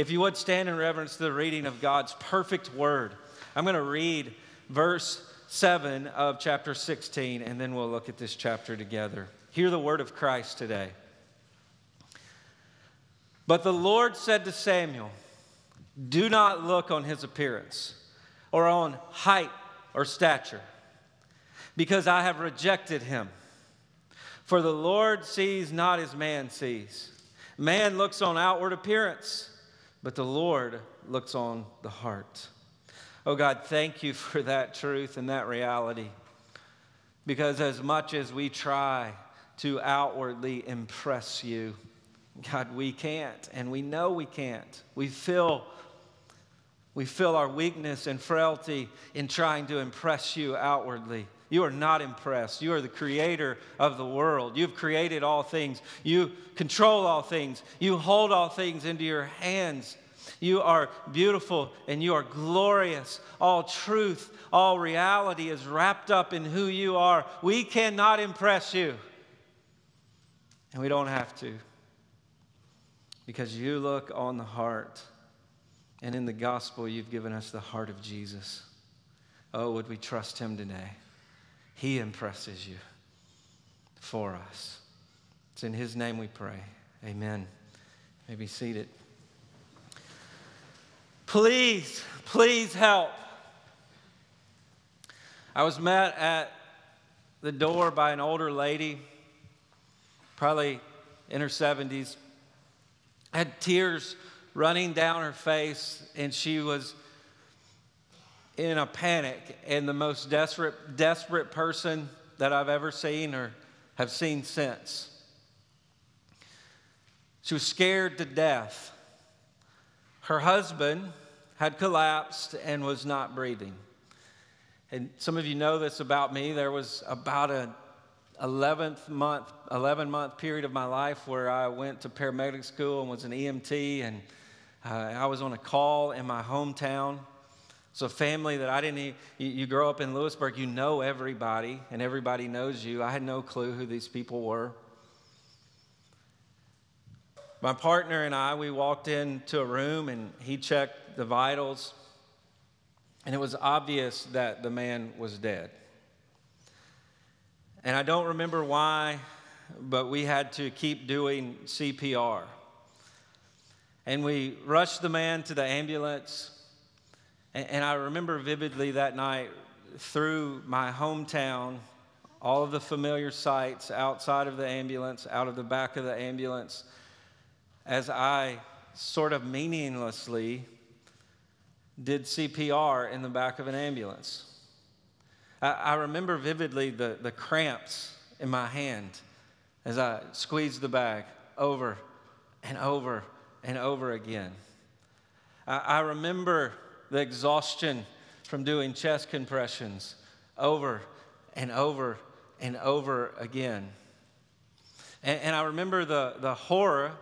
If you would stand in reverence to the reading of God's perfect word, I'm going to read verse 7 of chapter 16, and then we'll look at this chapter together. Hear the word of Christ today. But the Lord said to Samuel, Do not look on his appearance or on height or stature, because I have rejected him. For the Lord sees not as man sees. Man looks on outward appearance, but the Lord looks on the heart. Oh God, thank you for that truth and that reality. Because as much as we try to outwardly impress you, God, we can't, and we know we can't. We feel, we feel our weakness and frailty in trying to impress you outwardly. You are not impressed. You are the creator of the world. You've created all things. You control all things. You hold all things into your hands. You are beautiful and you are glorious. All truth, all reality is wrapped up in who you are. We cannot impress you, and we don't have to because you look on the heart. And in the gospel, you've given us the heart of Jesus. Oh, would we trust him today? He impresses you for us. It's in his name we pray. Amen. You may be seated. Please, please help. I was met at the door by an older lady, probably in her 70s, had tears running down her face, and she was in a panic and the most desperate, desperate person that I've ever seen or have seen since. She was scared to death. Her husband had collapsed and was not breathing. And some of you know this about me. There was about a 11th month, 11 month period of my life where I went to paramedic school and was an EMT, and uh, I was on a call in my hometown. So, family that I didn't, you grow up in Lewisburg, you know everybody, and everybody knows you. I had no clue who these people were. My partner and I, we walked into a room and he checked the vitals, and it was obvious that the man was dead. And I don't remember why, but we had to keep doing CPR. And we rushed the man to the ambulance. And, I remember vividly that night through my hometown, all of the familiar sights outside of the ambulance, out of the back of the ambulance as I sort of meaninglessly did CPR in the back of an ambulance. I, I remember vividly the, the cramps in my hand as I squeezed the bag over and over and over again. I, I remember the exhaustion from doing chest compressions over and over and over again. And, and I remember the, the horror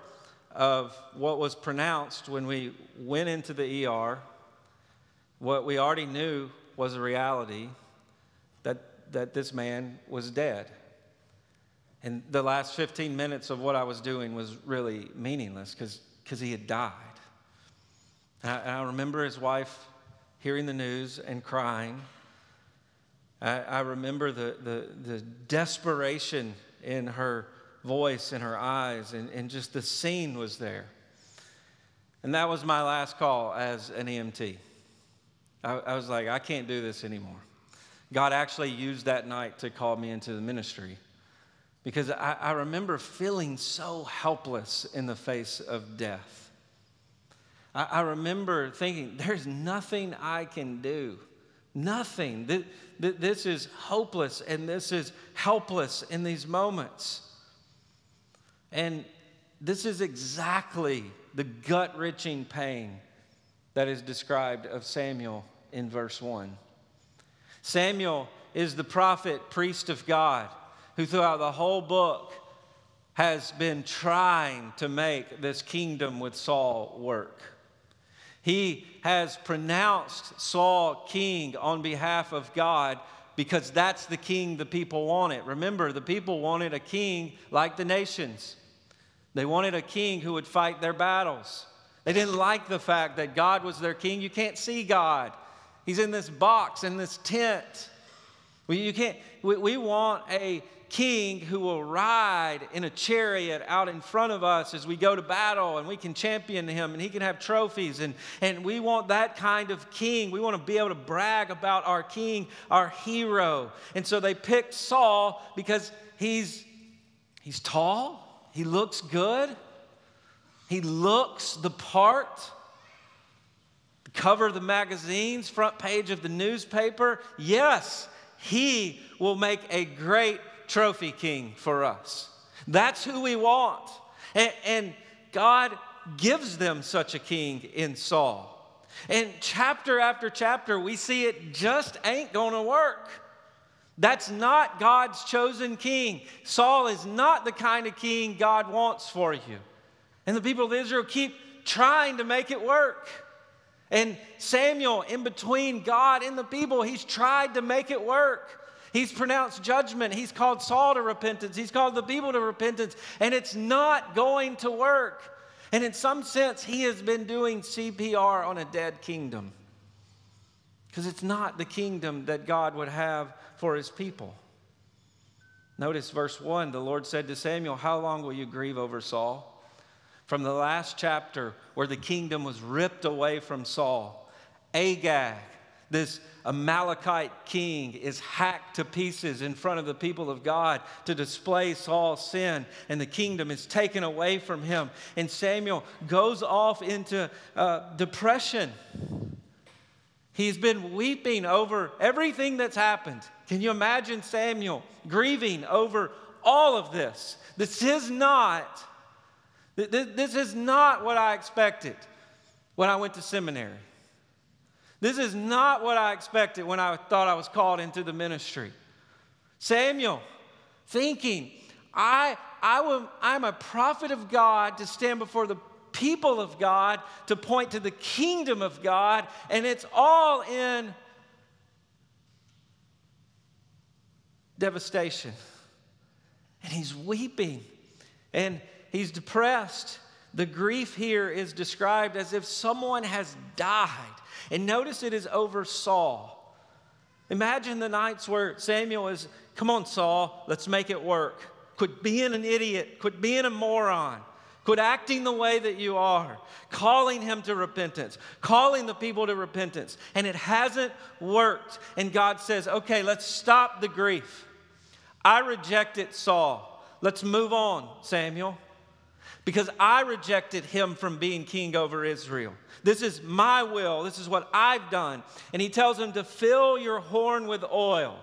of what was pronounced when we went into the ER. What we already knew was a reality that, that this man was dead. And the last 15 minutes of what I was doing was really meaningless because he had died. And I, and I, remember his wife hearing the news and crying. I, I remember the, the, the desperation in her voice in her eyes, and, and just the scene was there. And that was my last call as an EMT. I, I was like, I can't do this anymore. God actually used that night to call me into the ministry because I, I remember feeling so helpless in the face of death. I, I remember thinking, there's nothing I can do. Nothing. This is hopeless and this is helpless in these moments. And this is exactly the gut wrenching pain that is described of Samuel in verse 1. Samuel is the prophet, priest of God, who throughout the whole book has been trying to make this kingdom with Saul work. He has pronounced Saul king on behalf of God because that's the king the people wanted. Remember, the people wanted a king like the nations. They wanted a king who would fight their battles. They didn't like the fact that God was their king. You can't see God, He's in this box, in this tent. We, you can't, we, we want a king who will ride in a chariot out in front of us as we go to battle and we can champion him and he can have trophies and, and we want that kind of king. We want to be able to brag about our king our hero. And so they picked saul because he's he's tall he looks good he looks the part. The cover of the magazines front page of the newspaper. Yes he will make a great trophy king for us. That's who we want. And, and God gives them such a king in Saul. And chapter after chapter, we see it just ain't to work. That's not God's chosen king. Saul is not the kind of king God wants for you. And the people of Israel keep trying to make it work. And Samuel, in between God and the people, he's tried to make it work. He's pronounced judgment. He's called Saul to repentance. He's called the people to repentance. And it's not going to work. And in some sense, he has been doing CPR on a dead kingdom. Because it's not the kingdom that God would have for his people. Notice verse 1 the Lord said to Samuel, How long will you grieve over Saul? From the last chapter where the kingdom was ripped away from Saul, Agag, this Amalekite king is hacked to pieces in front of the people of God to display Saul's sin, and the kingdom is taken away from him. And Samuel goes off into uh, depression. He's been weeping over everything that's happened. Can you imagine Samuel grieving over all of this? This is not, this is not what I expected when I went to seminary. This is not what I expected when I thought I was called into the ministry. Samuel, thinking, I, I will, I'm a prophet of God to stand before the people of God, to point to the kingdom of God, and it's all in devastation. And he's weeping and he's depressed. The grief here is described as if someone has died. And notice it is over Saul. Imagine the nights where Samuel is, come on, Saul, let's make it work. Quit being an idiot, quit being a moron. Quit acting the way that you are, calling him to repentance, calling the people to repentance. And it hasn't worked. And God says, okay, let's stop the grief. I reject it, Saul. Let's move on, Samuel, because I rejected him from being king over Israel. This is my will. This is what I've done. And he tells him to fill your horn with oil.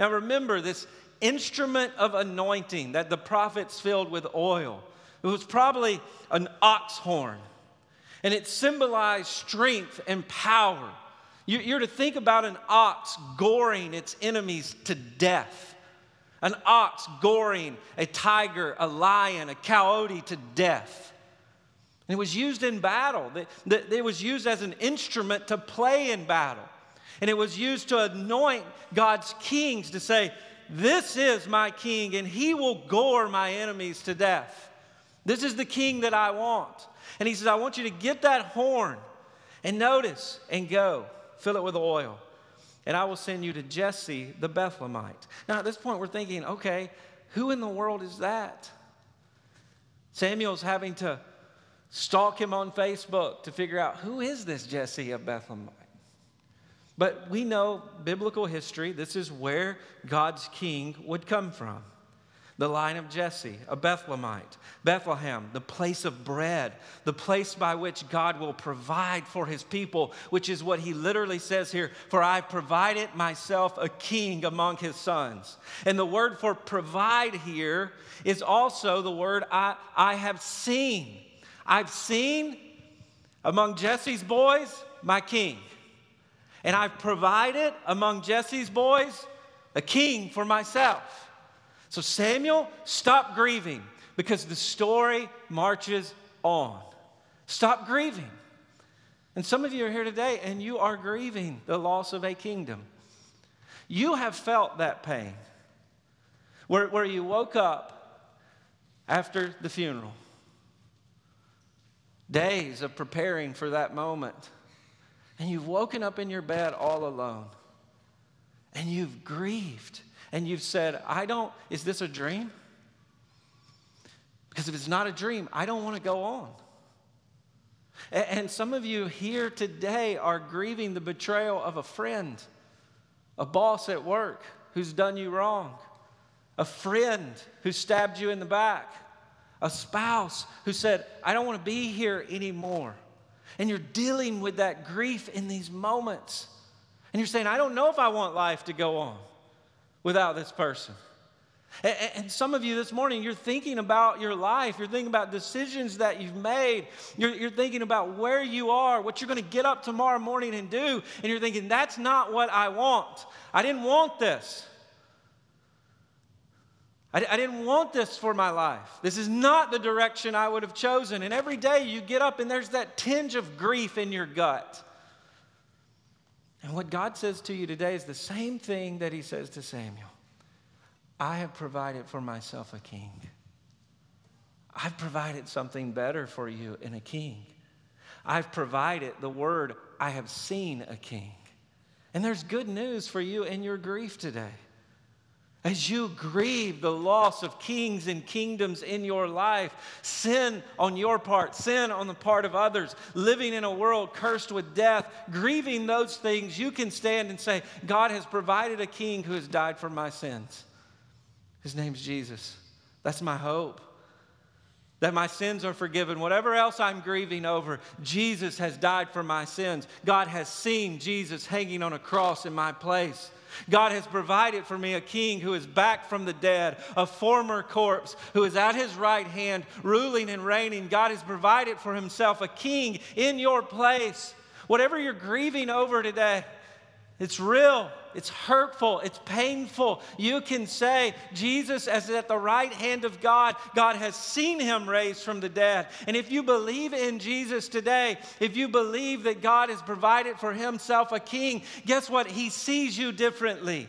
Now remember this instrument of anointing that the prophets filled with oil. It was probably an ox horn. And it symbolized strength and power. You're to think about an ox goring its enemies to death. An ox goring a tiger, a lion, a coyote to death. It was used in battle. It was used as an instrument to play in battle. And it was used to anoint God's kings to say, This is my king, and he will gore my enemies to death. This is the king that I want. And he says, I want you to get that horn and notice and go, fill it with oil. And I will send you to Jesse the Bethlehemite. Now, at this point, we're thinking, okay, who in the world is that? Samuel's having to stalk him on Facebook to figure out who is this Jesse of Bethlehem. But we know biblical history, this is where God's king would come from. The line of Jesse, a Bethlehemite. Bethlehem, the place of bread, the place by which God will provide for his people, which is what he literally says here For I've provided myself a king among his sons. And the word for provide here is also the word I, I have seen. I've seen among Jesse's boys my king, and I've provided among Jesse's boys a king for myself. So, Samuel, stop grieving because the story marches on. Stop grieving. And some of you are here today and you are grieving the loss of a kingdom. You have felt that pain where, where you woke up after the funeral days of preparing for that moment. And you've woken up in your bed all alone. And you've grieved. And you've said, I don't, is this a dream? Because if it's not a dream, I don't want to go on. And some of you here today are grieving the betrayal of a friend, a boss at work who's done you wrong, a friend who stabbed you in the back, a spouse who said, I don't want to be here anymore. And you're dealing with that grief in these moments. And you're saying, I don't know if I want life to go on without this person. And some of you this morning, you're thinking about your life. You're thinking about decisions that you've made. You're, you're thinking about where you are, what you're going to get up tomorrow morning and do. And you're thinking, that's not what I want. I didn't want this. I, I didn't want this for my life. This is not the direction I would have chosen. And every day you get up and there's that tinge of grief in your gut. And what God says to you today is the same thing that He says to Samuel I have provided for myself a king. I've provided something better for you in a king. I've provided the word, I have seen a king. And there's good news for you in your grief today. As you grieve the loss of kings and kingdoms in your life, sin on your part, sin on the part of others, living in a world cursed with death, grieving those things, you can stand and say, God has provided a king who has died for my sins. His name's Jesus. That's my hope. That my sins are forgiven. Whatever else I'm grieving over, Jesus has died for my sins. God has seen Jesus hanging on a cross in my place. God has provided for me a king who is back from the dead, a former corpse who is at his right hand, ruling and reigning. God has provided for himself a king in your place. Whatever you're grieving over today, it's real, it's hurtful, it's painful. You can say, Jesus is at the right hand of God. God has seen him raised from the dead. And if you believe in Jesus today, if you believe that God has provided for himself a king, guess what? He sees you differently.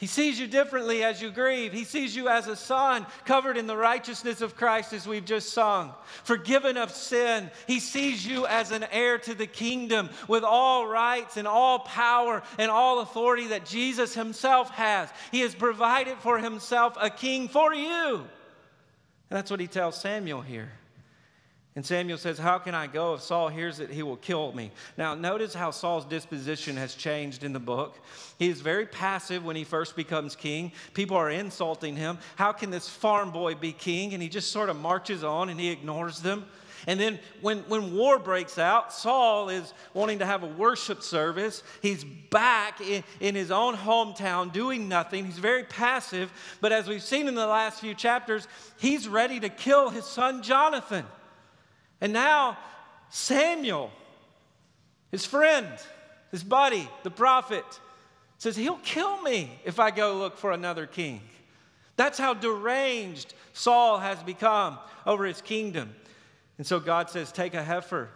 He sees you differently as you grieve. He sees you as a son covered in the righteousness of Christ, as we've just sung, forgiven of sin. He sees you as an heir to the kingdom with all rights and all power and all authority that Jesus himself has. He has provided for himself a king for you. And that's what he tells Samuel here. And Samuel says, How can I go? If Saul hears it, he will kill me. Now, notice how Saul's disposition has changed in the book. He is very passive when he first becomes king. People are insulting him. How can this farm boy be king? And he just sort of marches on and he ignores them. And then when, when war breaks out, Saul is wanting to have a worship service. He's back in, in his own hometown doing nothing. He's very passive. But as we've seen in the last few chapters, he's ready to kill his son Jonathan. And now Samuel, his friend, his buddy, the prophet, says, He'll kill me if I go look for another king. That's how deranged Saul has become over his kingdom. And so God says, Take a heifer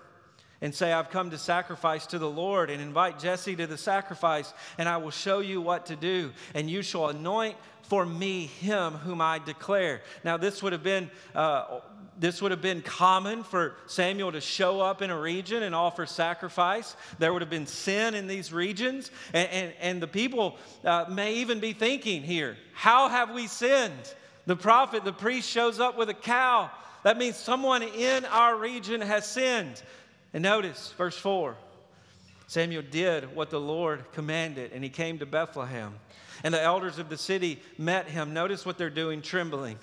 and say, I've come to sacrifice to the Lord, and invite Jesse to the sacrifice, and I will show you what to do. And you shall anoint for me him whom I declare. Now, this would have been. Uh, this would have been common for Samuel to show up in a region and offer sacrifice. There would have been sin in these regions. And, and, and the people uh, may even be thinking here, how have we sinned? The prophet, the priest shows up with a cow. That means someone in our region has sinned. And notice verse 4 Samuel did what the Lord commanded, and he came to Bethlehem. And the elders of the city met him. Notice what they're doing, trembling.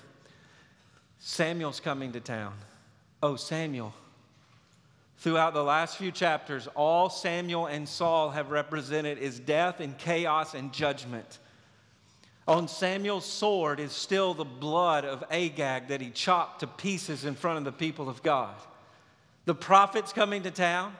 Samuel's coming to town. Oh, Samuel. Throughout the last few chapters, all Samuel and Saul have represented is death and chaos and judgment. On Samuel's sword is still the blood of Agag that he chopped to pieces in front of the people of God. The prophet's coming to town.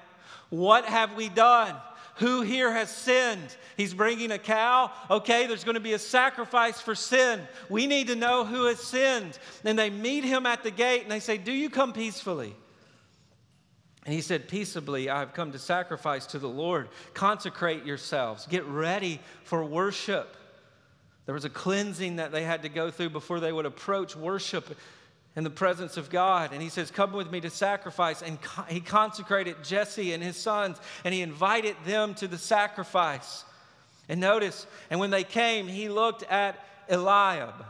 What have we done? Who here has sinned? He's bringing a cow. Okay, there's going to be a sacrifice for sin. We need to know who has sinned. And they meet him at the gate and they say, Do you come peacefully? And he said, Peaceably, I have come to sacrifice to the Lord. Consecrate yourselves, get ready for worship. There was a cleansing that they had to go through before they would approach worship. In the presence of God. And he says, Come with me to sacrifice. And he consecrated Jesse and his sons, and he invited them to the sacrifice. And notice, and when they came, he looked at Eliab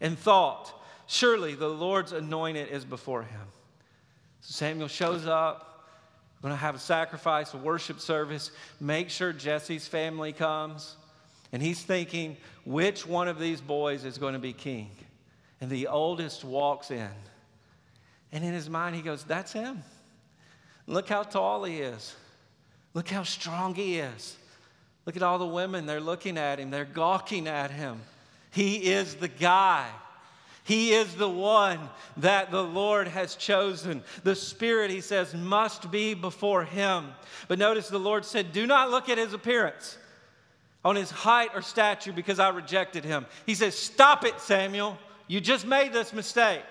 and thought, Surely the Lord's anointed is before him. So Samuel shows up. We're going to have a sacrifice, a worship service. Make sure Jesse's family comes. And he's thinking, which one of these boys is going to be king? And the oldest walks in. And in his mind, he goes, That's him. Look how tall he is. Look how strong he is. Look at all the women. They're looking at him, they're gawking at him. He is the guy. He is the one that the Lord has chosen. The Spirit, he says, must be before him. But notice the Lord said, Do not look at his appearance, on his height or stature, because I rejected him. He says, Stop it, Samuel. You just made this mistake.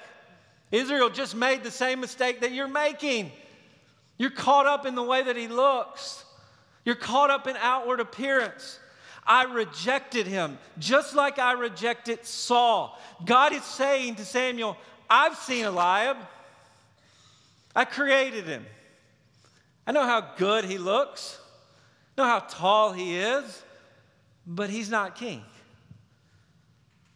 Israel just made the same mistake that you're making. You're caught up in the way that he looks, you're caught up in outward appearance. I rejected him, just like I rejected Saul. God is saying to Samuel, I've seen Eliab. I created him. I know how good he looks, I know how tall he is, but he's not king.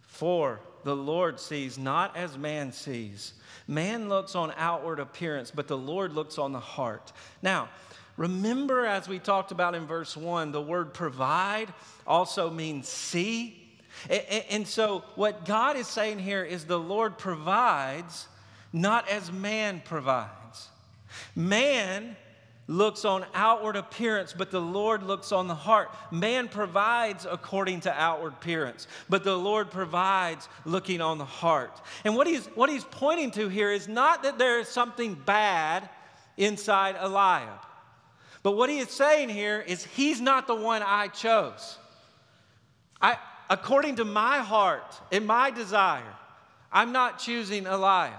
For the Lord sees not as man sees. Man looks on outward appearance, but the Lord looks on the heart. Now, remember as we talked about in verse 1, the word provide also means see. And so, what God is saying here is the Lord provides not as man provides. Man looks on outward appearance, but the Lord looks on the heart. Man provides according to outward appearance, but the Lord provides looking on the heart. And what he's, what he's pointing to here is not that there is something bad inside Eliab, but what he is saying here is he's not the one I chose. I, according to my heart and my desire, I'm not choosing Eliab.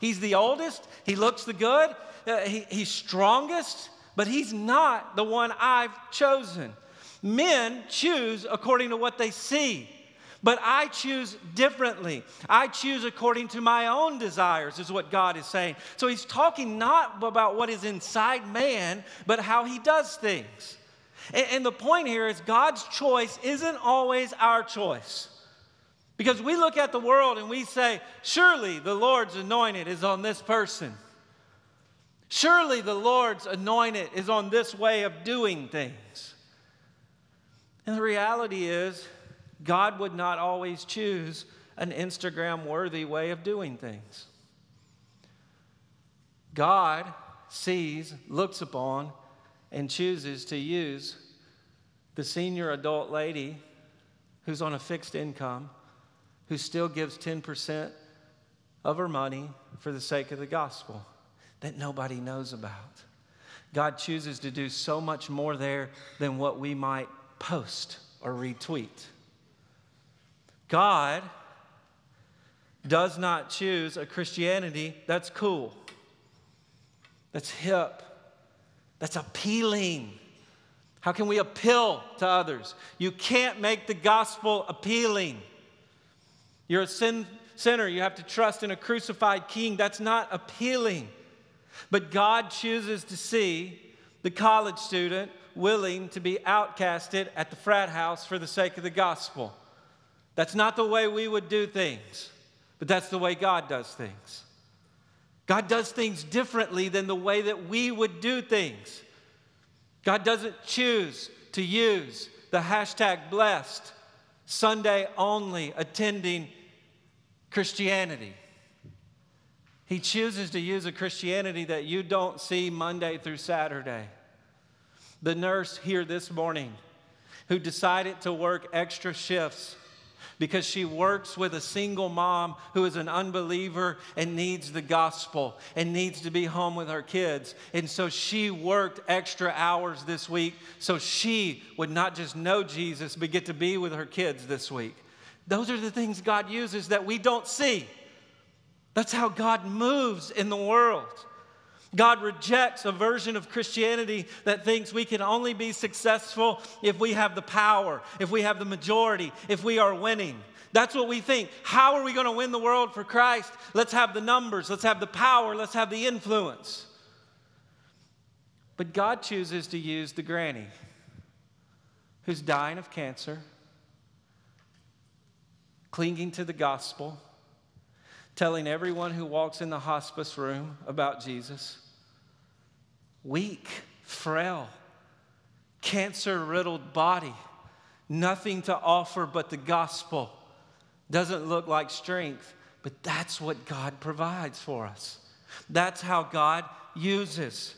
He's the oldest, he looks the good, uh, he, he's strongest, but he's not the one I've chosen. Men choose according to what they see, but I choose differently. I choose according to my own desires, is what God is saying. So he's talking not about what is inside man, but how he does things. And, and the point here is God's choice isn't always our choice. Because we look at the world and we say, surely the Lord's anointed is on this person. Surely the Lord's anointed is on this way of doing things. And the reality is, God would not always choose an Instagram worthy way of doing things. God sees, looks upon, and chooses to use the senior adult lady who's on a fixed income, who still gives 10% of her money for the sake of the gospel that nobody knows about. God chooses to do so much more there than what we might post or retweet. God does not choose a Christianity that's cool, that's hip, that's appealing. How can we appeal to others? You can't make the gospel appealing. You're a sin, sinner, you have to trust in a crucified king. That's not appealing. But God chooses to see the college student willing to be outcasted at the frat house for the sake of the gospel. That's not the way we would do things, but that's the way God does things. God does things differently than the way that we would do things. God doesn't choose to use the hashtag blessed, Sunday only attending Christianity. He chooses to use a Christianity that you don't see Monday through Saturday. The nurse here this morning who decided to work extra shifts because she works with a single mom who is an unbeliever and needs the gospel and needs to be home with her kids. And so she worked extra hours this week so she would not just know Jesus, but get to be with her kids this week. Those are the things God uses that we don't see. That's how God moves in the world. God rejects a version of Christianity that thinks we can only be successful if we have the power, if we have the majority, if we are winning. That's what we think. How are we going to win the world for Christ? Let's have the numbers, let's have the power, let's have the influence. But God chooses to use the granny who's dying of cancer, clinging to the gospel, telling everyone who walks in the hospice room about Jesus. Weak, frail, cancer riddled body, nothing to offer but the gospel. Doesn't look like strength, but that's what God provides for us. That's how God uses.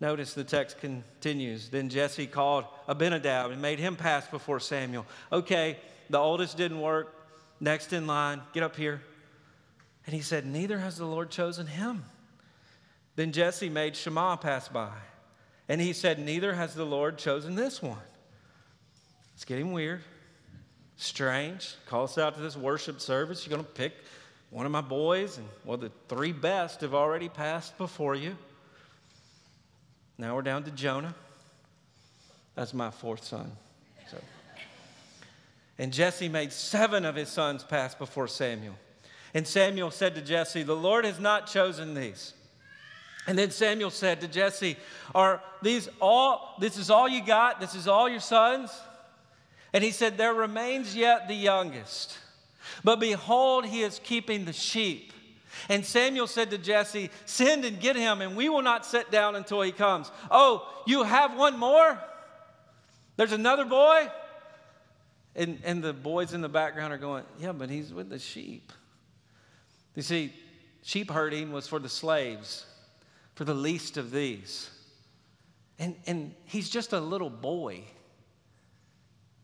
Notice the text continues. Then Jesse called Abinadab and made him pass before Samuel. Okay, the oldest didn't work. Next in line, get up here. And he said, Neither has the Lord chosen him. Then Jesse made Shammah pass by. And he said, Neither has the Lord chosen this one. It's getting weird strange. Call us out to this worship service. You're going to pick one of my boys, and well, the three best have already passed before you. Now we're down to Jonah. That's my fourth son. So. And Jesse made seven of his sons pass before Samuel. And Samuel said to Jesse, The Lord has not chosen these. And then Samuel said to Jesse, Are these all, this is all you got? This is all your sons? And he said, There remains yet the youngest. But behold, he is keeping the sheep. And Samuel said to Jesse, Send and get him, and we will not sit down until he comes. Oh, you have one more? There's another boy? And, and the boys in the background are going, Yeah, but he's with the sheep. You see, sheep herding was for the slaves, for the least of these. And, and he's just a little boy.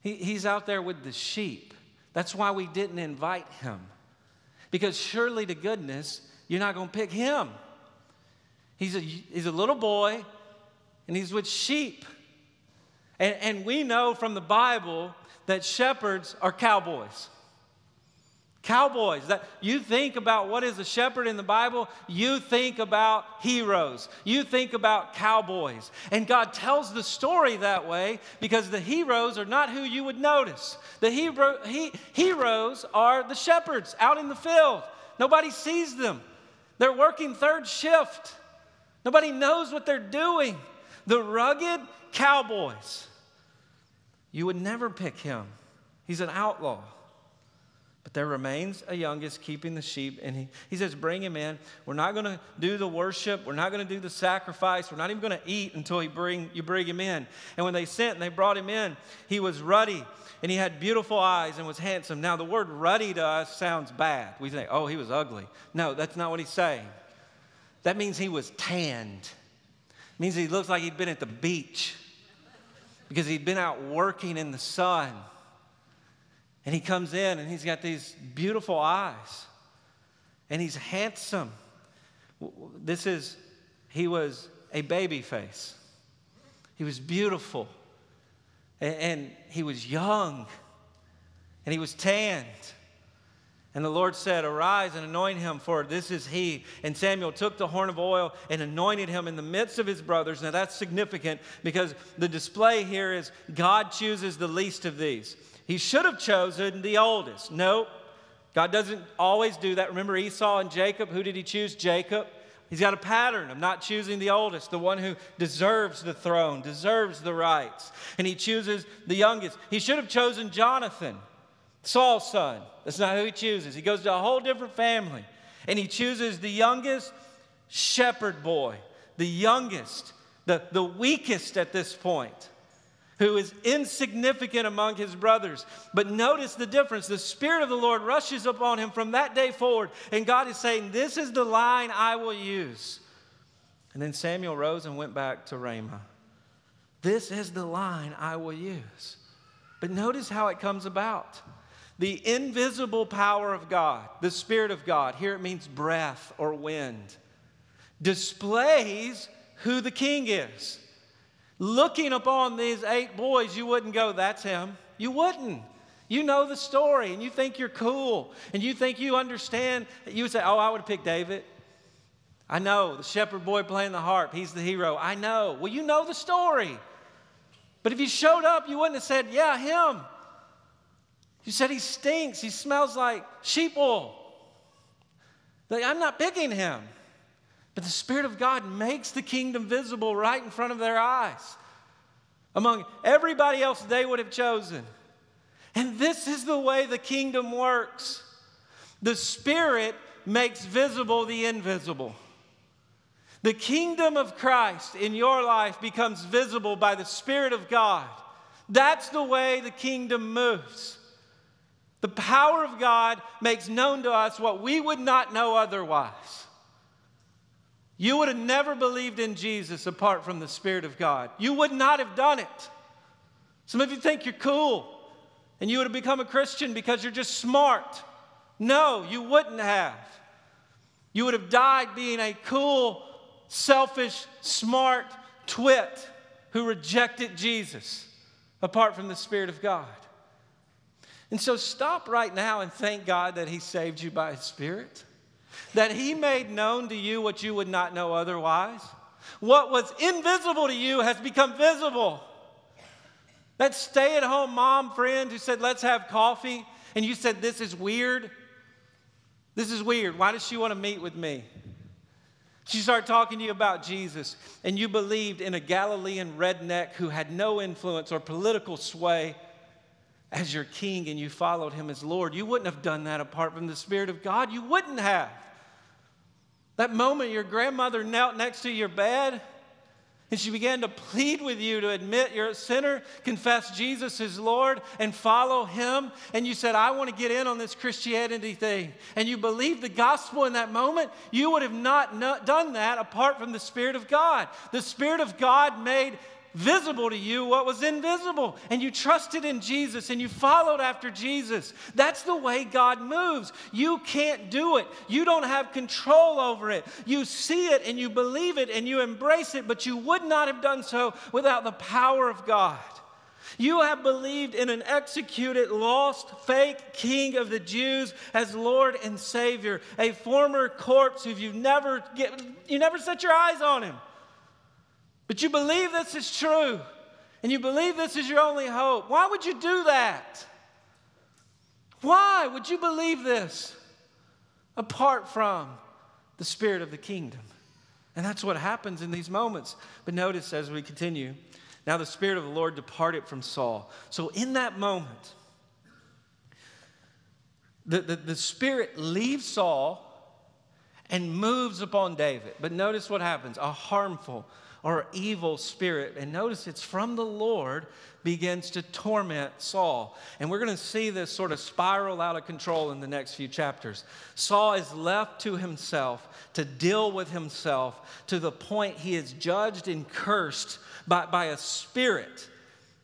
He, he's out there with the sheep. That's why we didn't invite him. Because surely to goodness, you're not going to pick him. He's a, he's a little boy and he's with sheep. And, and we know from the Bible that shepherds are cowboys. Cowboys, that you think about what is a shepherd in the Bible, you think about heroes. You think about cowboys. And God tells the story that way because the heroes are not who you would notice. The hero, he, heroes are the shepherds out in the field. Nobody sees them. They're working third shift. Nobody knows what they're doing. The rugged cowboys. You would never pick him. He's an outlaw. But there remains a youngest keeping the sheep. And he, he says, Bring him in. We're not going to do the worship. We're not going to do the sacrifice. We're not even going to eat until he bring, you bring him in. And when they sent and they brought him in, he was ruddy and he had beautiful eyes and was handsome. Now, the word ruddy to us sounds bad. We think, oh, he was ugly. No, that's not what he's saying. That means he was tanned. It means he looks like he'd been at the beach because he'd been out working in the sun. And he comes in and he's got these beautiful eyes and he's handsome. This is, he was a baby face. He was beautiful and, and he was young and he was tanned. And the Lord said, Arise and anoint him, for this is he. And Samuel took the horn of oil and anointed him in the midst of his brothers. Now that's significant because the display here is God chooses the least of these. He should have chosen the oldest. Nope. God doesn't always do that. Remember Esau and Jacob? Who did he choose? Jacob. He's got a pattern of not choosing the oldest, the one who deserves the throne, deserves the rights. And he chooses the youngest. He should have chosen Jonathan, Saul's son. That's not who he chooses. He goes to a whole different family. And he chooses the youngest shepherd boy, the youngest, the, the weakest at this point who is insignificant among his brothers. But notice the difference. The Spirit of the Lord rushes upon him from that day forward, and God is saying, This is the line I will use. And then Samuel rose and went back to Ramah. This is the line I will use. But notice how it comes about. The invisible power of God, the Spirit of God, here it means breath or wind, displays who the king is looking upon these eight boys, you wouldn't go, That's him. You wouldn't. You know the story and you think you're cool and you think you understand. You would say, Oh, I would pick David. I know. The shepherd boy playing the harp, he's the hero. I know. Well, you know the story. But if you showed up, you wouldn't have said, Yeah, him. You said he stinks. He smells like sheep oil. Like, I'm not picking him. But the Spirit of God makes the kingdom visible right in front of their eyes among everybody else they would have chosen. And this is the way the kingdom works the Spirit makes visible the invisible. The kingdom of Christ in your life becomes visible by the Spirit of God. That's the way the kingdom moves. The power of God makes known to us what we would not know otherwise. You would have never believed in Jesus apart from the Spirit of God. You would not have done it. Some of you think you're cool and you would have become a Christian because you're just smart. No, you wouldn't have. You would have died being a cool, selfish, smart twit who rejected Jesus apart from the Spirit of God. And so stop right now and thank God that He saved you by His Spirit, that He made known to you what you would not know otherwise. What was invisible to you has become visible. That stay at home mom friend who said, Let's have coffee, and you said, This is weird. This is weird. Why does she want to meet with me? She started talking to you about Jesus, and you believed in a Galilean redneck who had no influence or political sway as your king, and you followed him as Lord. You wouldn't have done that apart from the Spirit of God. You wouldn't have. That moment your grandmother knelt next to your bed, and she began to plead with you to admit you're a sinner, confess Jesus is Lord, and follow Him. And you said, I want to get in on this Christianity thing. And you believed the gospel in that moment. You would have not done that apart from the Spirit of God. The Spirit of God made visible to you what was invisible. And you trusted in Jesus and you followed after Jesus. That's the way God moves. You can't do it, you don't have control over it. You see it and you believe it and you embrace it, but you would not have done so without the power of God. You have believed in an executed, lost, fake king of the Jews as Lord and Savior, a former corpse who you've never get, you never set your eyes on him. But you believe this is true, and you believe this is your only hope. Why would you do that? Why would you believe this apart from the spirit of the kingdom? And that's what happens in these moments. But notice as we continue, now the Spirit of the Lord departed from Saul. So in that moment, the, the, the Spirit leaves Saul and moves upon David. But notice what happens a harmful, or evil spirit. And notice it's from the Lord begins to torment Saul. And we're going to see this sort of spiral out of control in the next few chapters. Saul is left to himself to deal with himself to the point he is judged and cursed by, by a spirit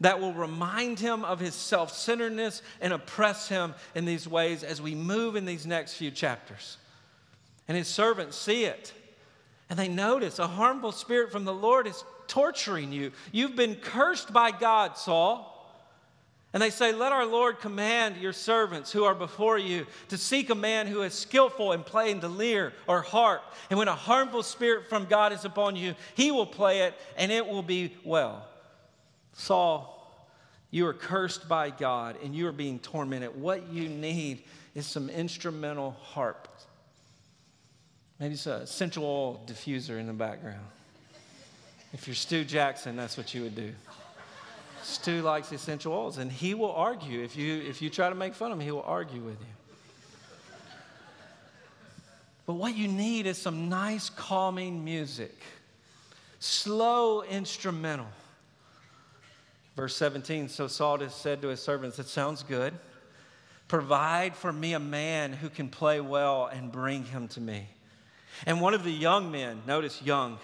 that will remind him of his self centeredness and oppress him in these ways as we move in these next few chapters. And his servants see it. And they notice a harmful spirit from the Lord is torturing you. You've been cursed by God, Saul. And they say, Let our Lord command your servants who are before you to seek a man who is skillful in playing the lyre or harp. And when a harmful spirit from God is upon you, he will play it and it will be well. Saul, you are cursed by God and you are being tormented. What you need is some instrumental harp. Maybe it's a essential oil diffuser in the background. If you're Stu Jackson, that's what you would do. Stu likes essential oils, and he will argue. If you, if you try to make fun of him, he will argue with you. But what you need is some nice, calming music, slow instrumental. Verse 17 So Saul just said to his servants, It sounds good. Provide for me a man who can play well and bring him to me. And one of the young men, notice young,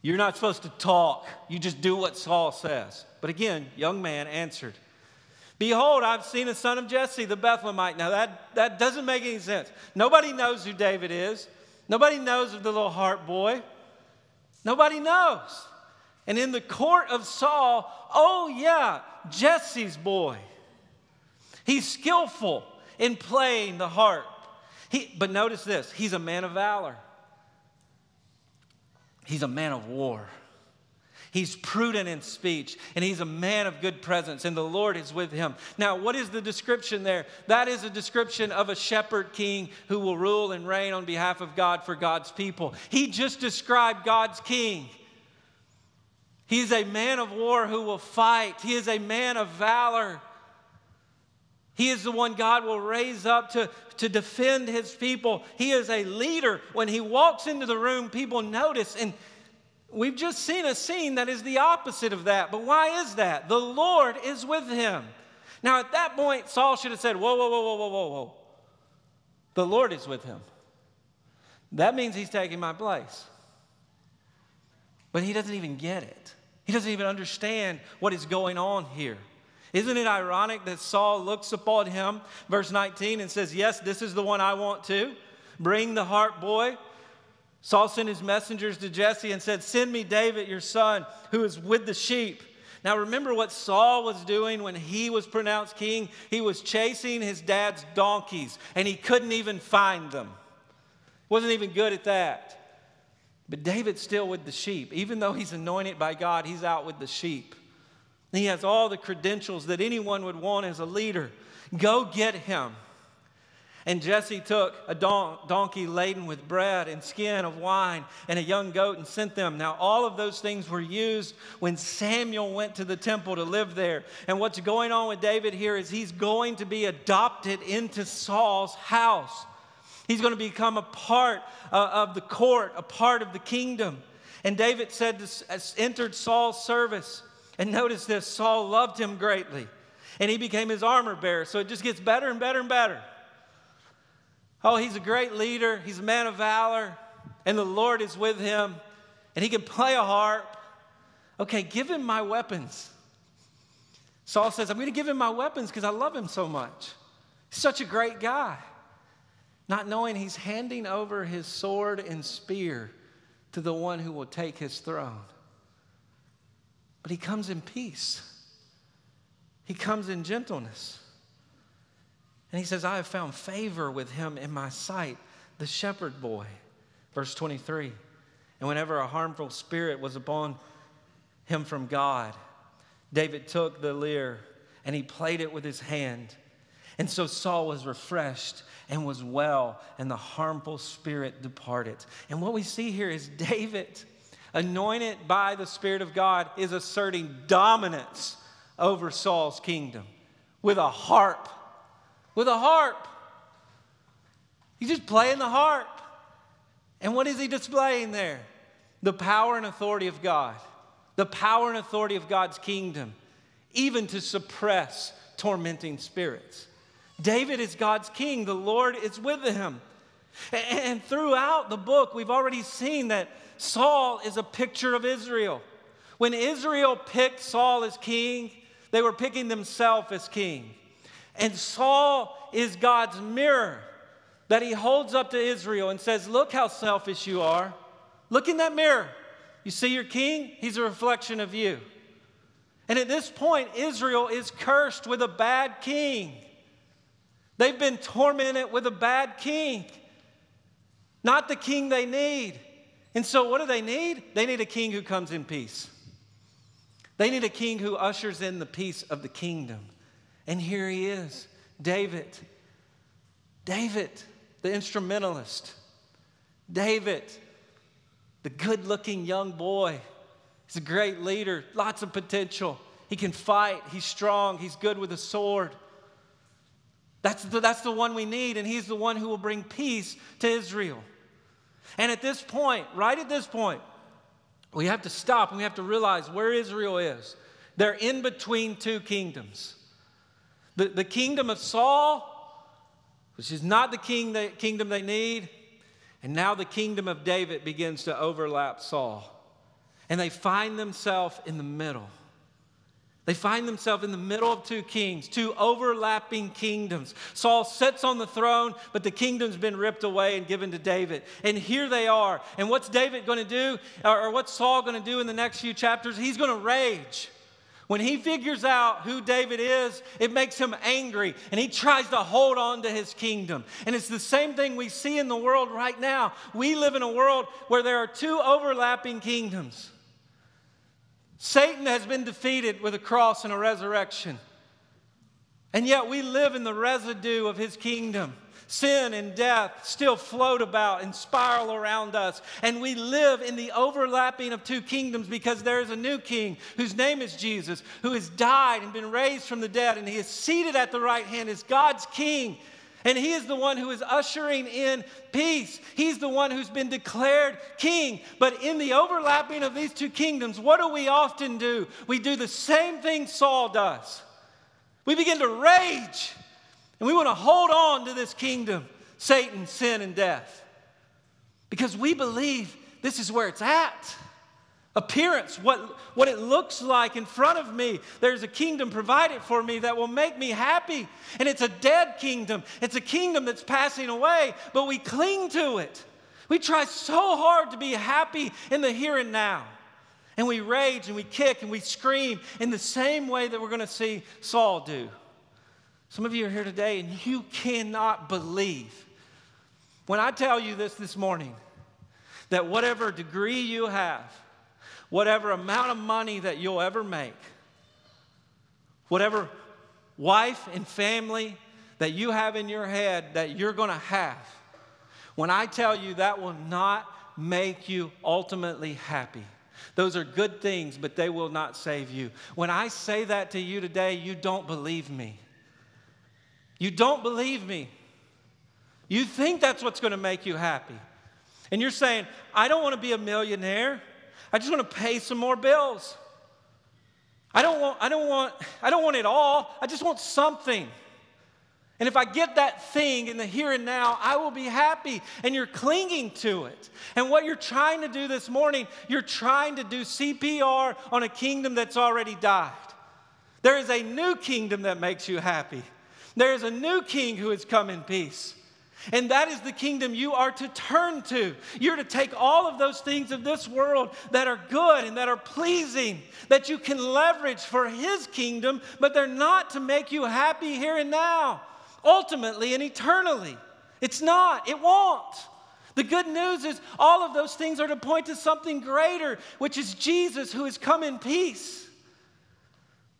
you're not supposed to talk, you just do what Saul says. But again, young man answered, Behold, I've seen a son of Jesse, the Bethlehemite. Now, that, that doesn't make any sense. Nobody knows who David is. Nobody knows of the little heart boy. Nobody knows. And in the court of Saul, oh, yeah, Jesse's boy. He's skillful in playing the harp. He, but notice this he's a man of valor. he's a man of war. He's prudent in speech, and he's a man of good presence, and the Lord is with him. Now, what is the description there? That is a description of a shepherd king who will rule and reign on behalf of God for God's people. He just described God's king. He's a man of war who will fight, he is a man of valor. He is the one God will raise up to, to defend his people. He is a leader. When he walks into the room, people notice. And We've just seen a scene that is the opposite of that. But why is that? The Lord is with him. Now, at that point, Saul should have said, Whoa, whoa, whoa, whoa, whoa, whoa, whoa. The Lord is with him. That means he's taking my place. But he doesn't even get it, he doesn't even understand what is going on here. Isn't it ironic that Saul looks upon him, verse 19, and says, Yes, this is the one I want to. Bring the heart boy. Saul sent his messengers to Jesse and said, Send me David, your son, who is with the sheep. Now, remember what Saul was doing when he was pronounced king? He was chasing his dad's donkeys, and he couldn't even find them. Wasn't even good at that. But David's still with the sheep. Even though he's anointed by God, he's out with the sheep. He has all the credentials that anyone would want as a leader. Go get him. And Jesse took a don- donkey laden with bread and skin of wine and a young goat and sent them. Now, all of those things were used when Samuel went to the temple to live there. And what's going on with David here is he's going to be adopted into Saul's house. He's going to become a part uh, of the court, a part of the kingdom. And David said, this, entered Saul's service. And notice this Saul loved him greatly. And he became his armor bearer. So it just gets better and better and better. Oh, he's a great leader, he's a man of valor, and the Lord is with him, and he can play a harp. Okay, give him my weapons. Saul says, I'm going to give him my weapons because I love him so much. He's such a great guy. Not knowing he's handing over his sword and spear to the one who will take his throne. But he comes in peace, he comes in gentleness. And he says, I have found favor with him in my sight, the shepherd boy. Verse 23. And whenever a harmful spirit was upon him from God, David took the lyre and he played it with his hand. And so Saul was refreshed and was well, and the harmful spirit departed. And what we see here is David, anointed by the Spirit of God, is asserting dominance over Saul's kingdom with a harp with a harp. He's just playing the harp. And what is he displaying there? The power and authority of God, the power and authority of God's kingdom, even to suppress tormenting spirits. David is God's king, the Lord is with him. And throughout the book, we've already seen that Saul is a picture of Israel. When Israel picked Saul as king, they were picking themselves as king. And Saul is God's mirror that he holds up to Israel and says, Look how selfish you are. Look in that mirror. You see your king? He's a reflection of you. And at this point, Israel is cursed with a bad king. They've been tormented with a bad king, not the king they need. And so, what do they need? They need a king who comes in peace. They need a king who ushers in the peace of the kingdom. And here he is, David. David, the instrumentalist. David, the good looking young boy. He's a great leader, lots of potential. He can fight, he's strong, he's good with a sword. That's the, that's the one we need, and he's the one who will bring peace to Israel. And at this point, right at this point, we have to stop and we have to realize where Israel is. They're in between two kingdoms. The, the kingdom of Saul, which is not the king kingdom they need, and now the kingdom of David begins to overlap Saul. And they find themselves in the middle. They find themselves in the middle of two kings, two overlapping kingdoms. Saul sits on the throne, but the kingdom's been ripped away and given to David. And here they are. And what's David going to do, or what's Saul going to do in the next few chapters? He's going to rage. When he figures out who David is, it makes him angry and he tries to hold on to his kingdom. And it's the same thing we see in the world right now. We live in a world where there are two overlapping kingdoms. Satan has been defeated with a cross and a resurrection. And yet we live in the residue of his kingdom. Sin and death still float about and spiral around us. And we live in the overlapping of two kingdoms because there is a new king whose name is Jesus, who has died and been raised from the dead, and he is seated at the right hand as God's king. And he is the one who is ushering in peace. He's the one who's been declared king. But in the overlapping of these two kingdoms, what do we often do? We do the same thing Saul does. We begin to rage and we want to hold on to this kingdom Satan, sin, and death because we believe this is where it's at. Appearance, what, what it looks like in front of me. There's a kingdom provided for me that will make me happy. And it's a dead kingdom. It's a kingdom that's passing away, but we cling to it. We try so hard to be happy in the here and now. And we rage and we kick and we scream in the same way that we're going to see Saul do. Some of you are here today and you cannot believe when I tell you this this morning that whatever degree you have, whatever amount of money that you'll ever make, whatever wife and family that you have in your head that you're going to have, when I tell you that will not make you ultimately happy. Those are good things, but they will not save you. When I say that to you today, you don't believe me. You don't believe me. You think that's what's going to make you happy. And you're saying, I don't want to be a millionaire. I just want to pay some more bills. I don't want, I don't want, I don't want it all. I just want something. And if I get that thing in the here and now, I will be happy. And you're clinging to it. And what you're trying to do this morning, you're trying to do CPR on a kingdom that's already died. There is a new kingdom that makes you happy. There is a new king who has come in peace. And that is the kingdom you are to turn to. You're to take all of those things of this world that are good and that are pleasing, that you can leverage for His kingdom, but they're not to make you happy here and now, ultimately and eternally. It's not, it won't. The good news is all of those things are to point to something greater, which is Jesus who has come in peace.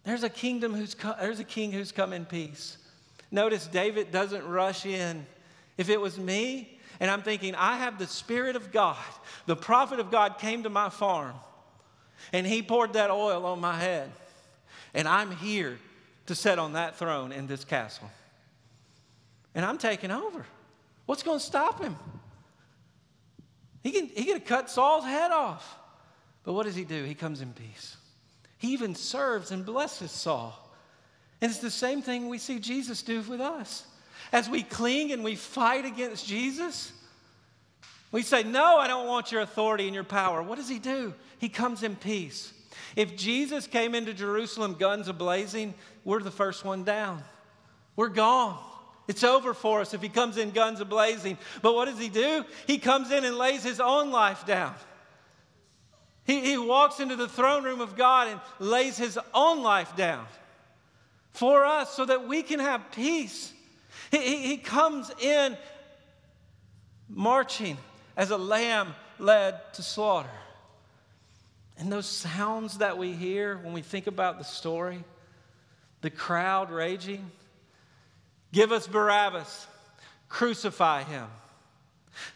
There's a kingdom who's co- there's a king who's come in peace. Notice David doesn't rush in. If it was me, and I'm thinking, I have the Spirit of God, the prophet of God came to my farm, and he poured that oil on my head, and I'm here to sit on that throne in this castle. And I'm taking over. What's going to stop him? He can, he can cut Saul's head off. But what does he do? He comes in peace. He even serves and blesses Saul. And it's the same thing we see Jesus do with us. As we cling and we fight against Jesus, we say, No, I don't want your authority and your power. What does he do? He comes in peace. If Jesus came into Jerusalem guns a blazing, we're the first one down. We're gone. It's over for us if he comes in guns a blazing. But what does he do? He comes in and lays his own life down. He, he walks into the throne room of God and lays his own life down for us so that we can have peace. He, he, comes in marching as a lamb led to slaughter. And those sounds that we hear when we think about the story, the crowd raging, give us Barabbas, crucify him.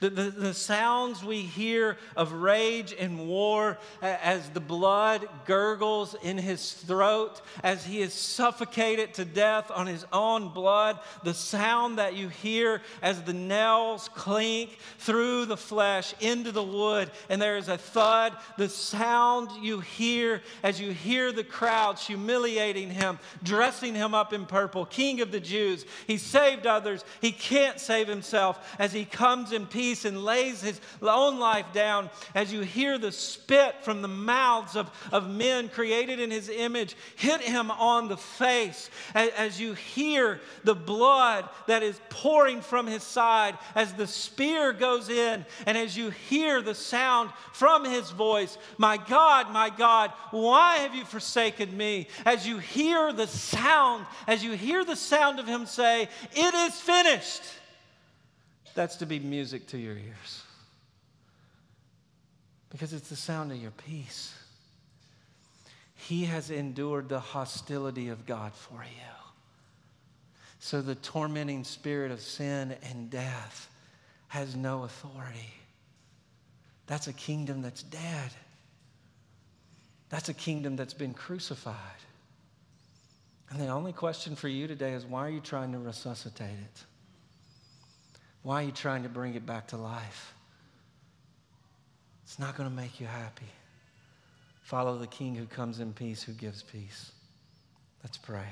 The, the, the, sounds we hear of rage and war as the blood gurgles in his throat, as he is suffocated to death on his own blood, the sound that you hear as the nails clink through the flesh into the wood, and there is a thud, the sound you hear as you hear the crowds humiliating him, dressing him up in purple, king of the Jews. He saved others, he can't save himself as he comes in peace and lays his own life down, as you hear the spit from the mouths of, of men created in his image hit him on the face, as you hear the blood that is pouring from his side, as the spear goes in, and as you hear the sound from his voice, My God, my God, why have you forsaken me? As you hear the sound, as you hear the sound of him say, It is finished. That's to be music to your ears. Because it's the sound of your peace. He has endured the hostility of God for you. So the tormenting spirit of sin and death has no authority. That's a kingdom that's dead. That's a kingdom that's been crucified. And the only question for you today is why are you trying to resuscitate it? Why are you trying to bring it back to life? It's not going to make you happy. Follow the King who comes in peace, who gives peace. Let's pray.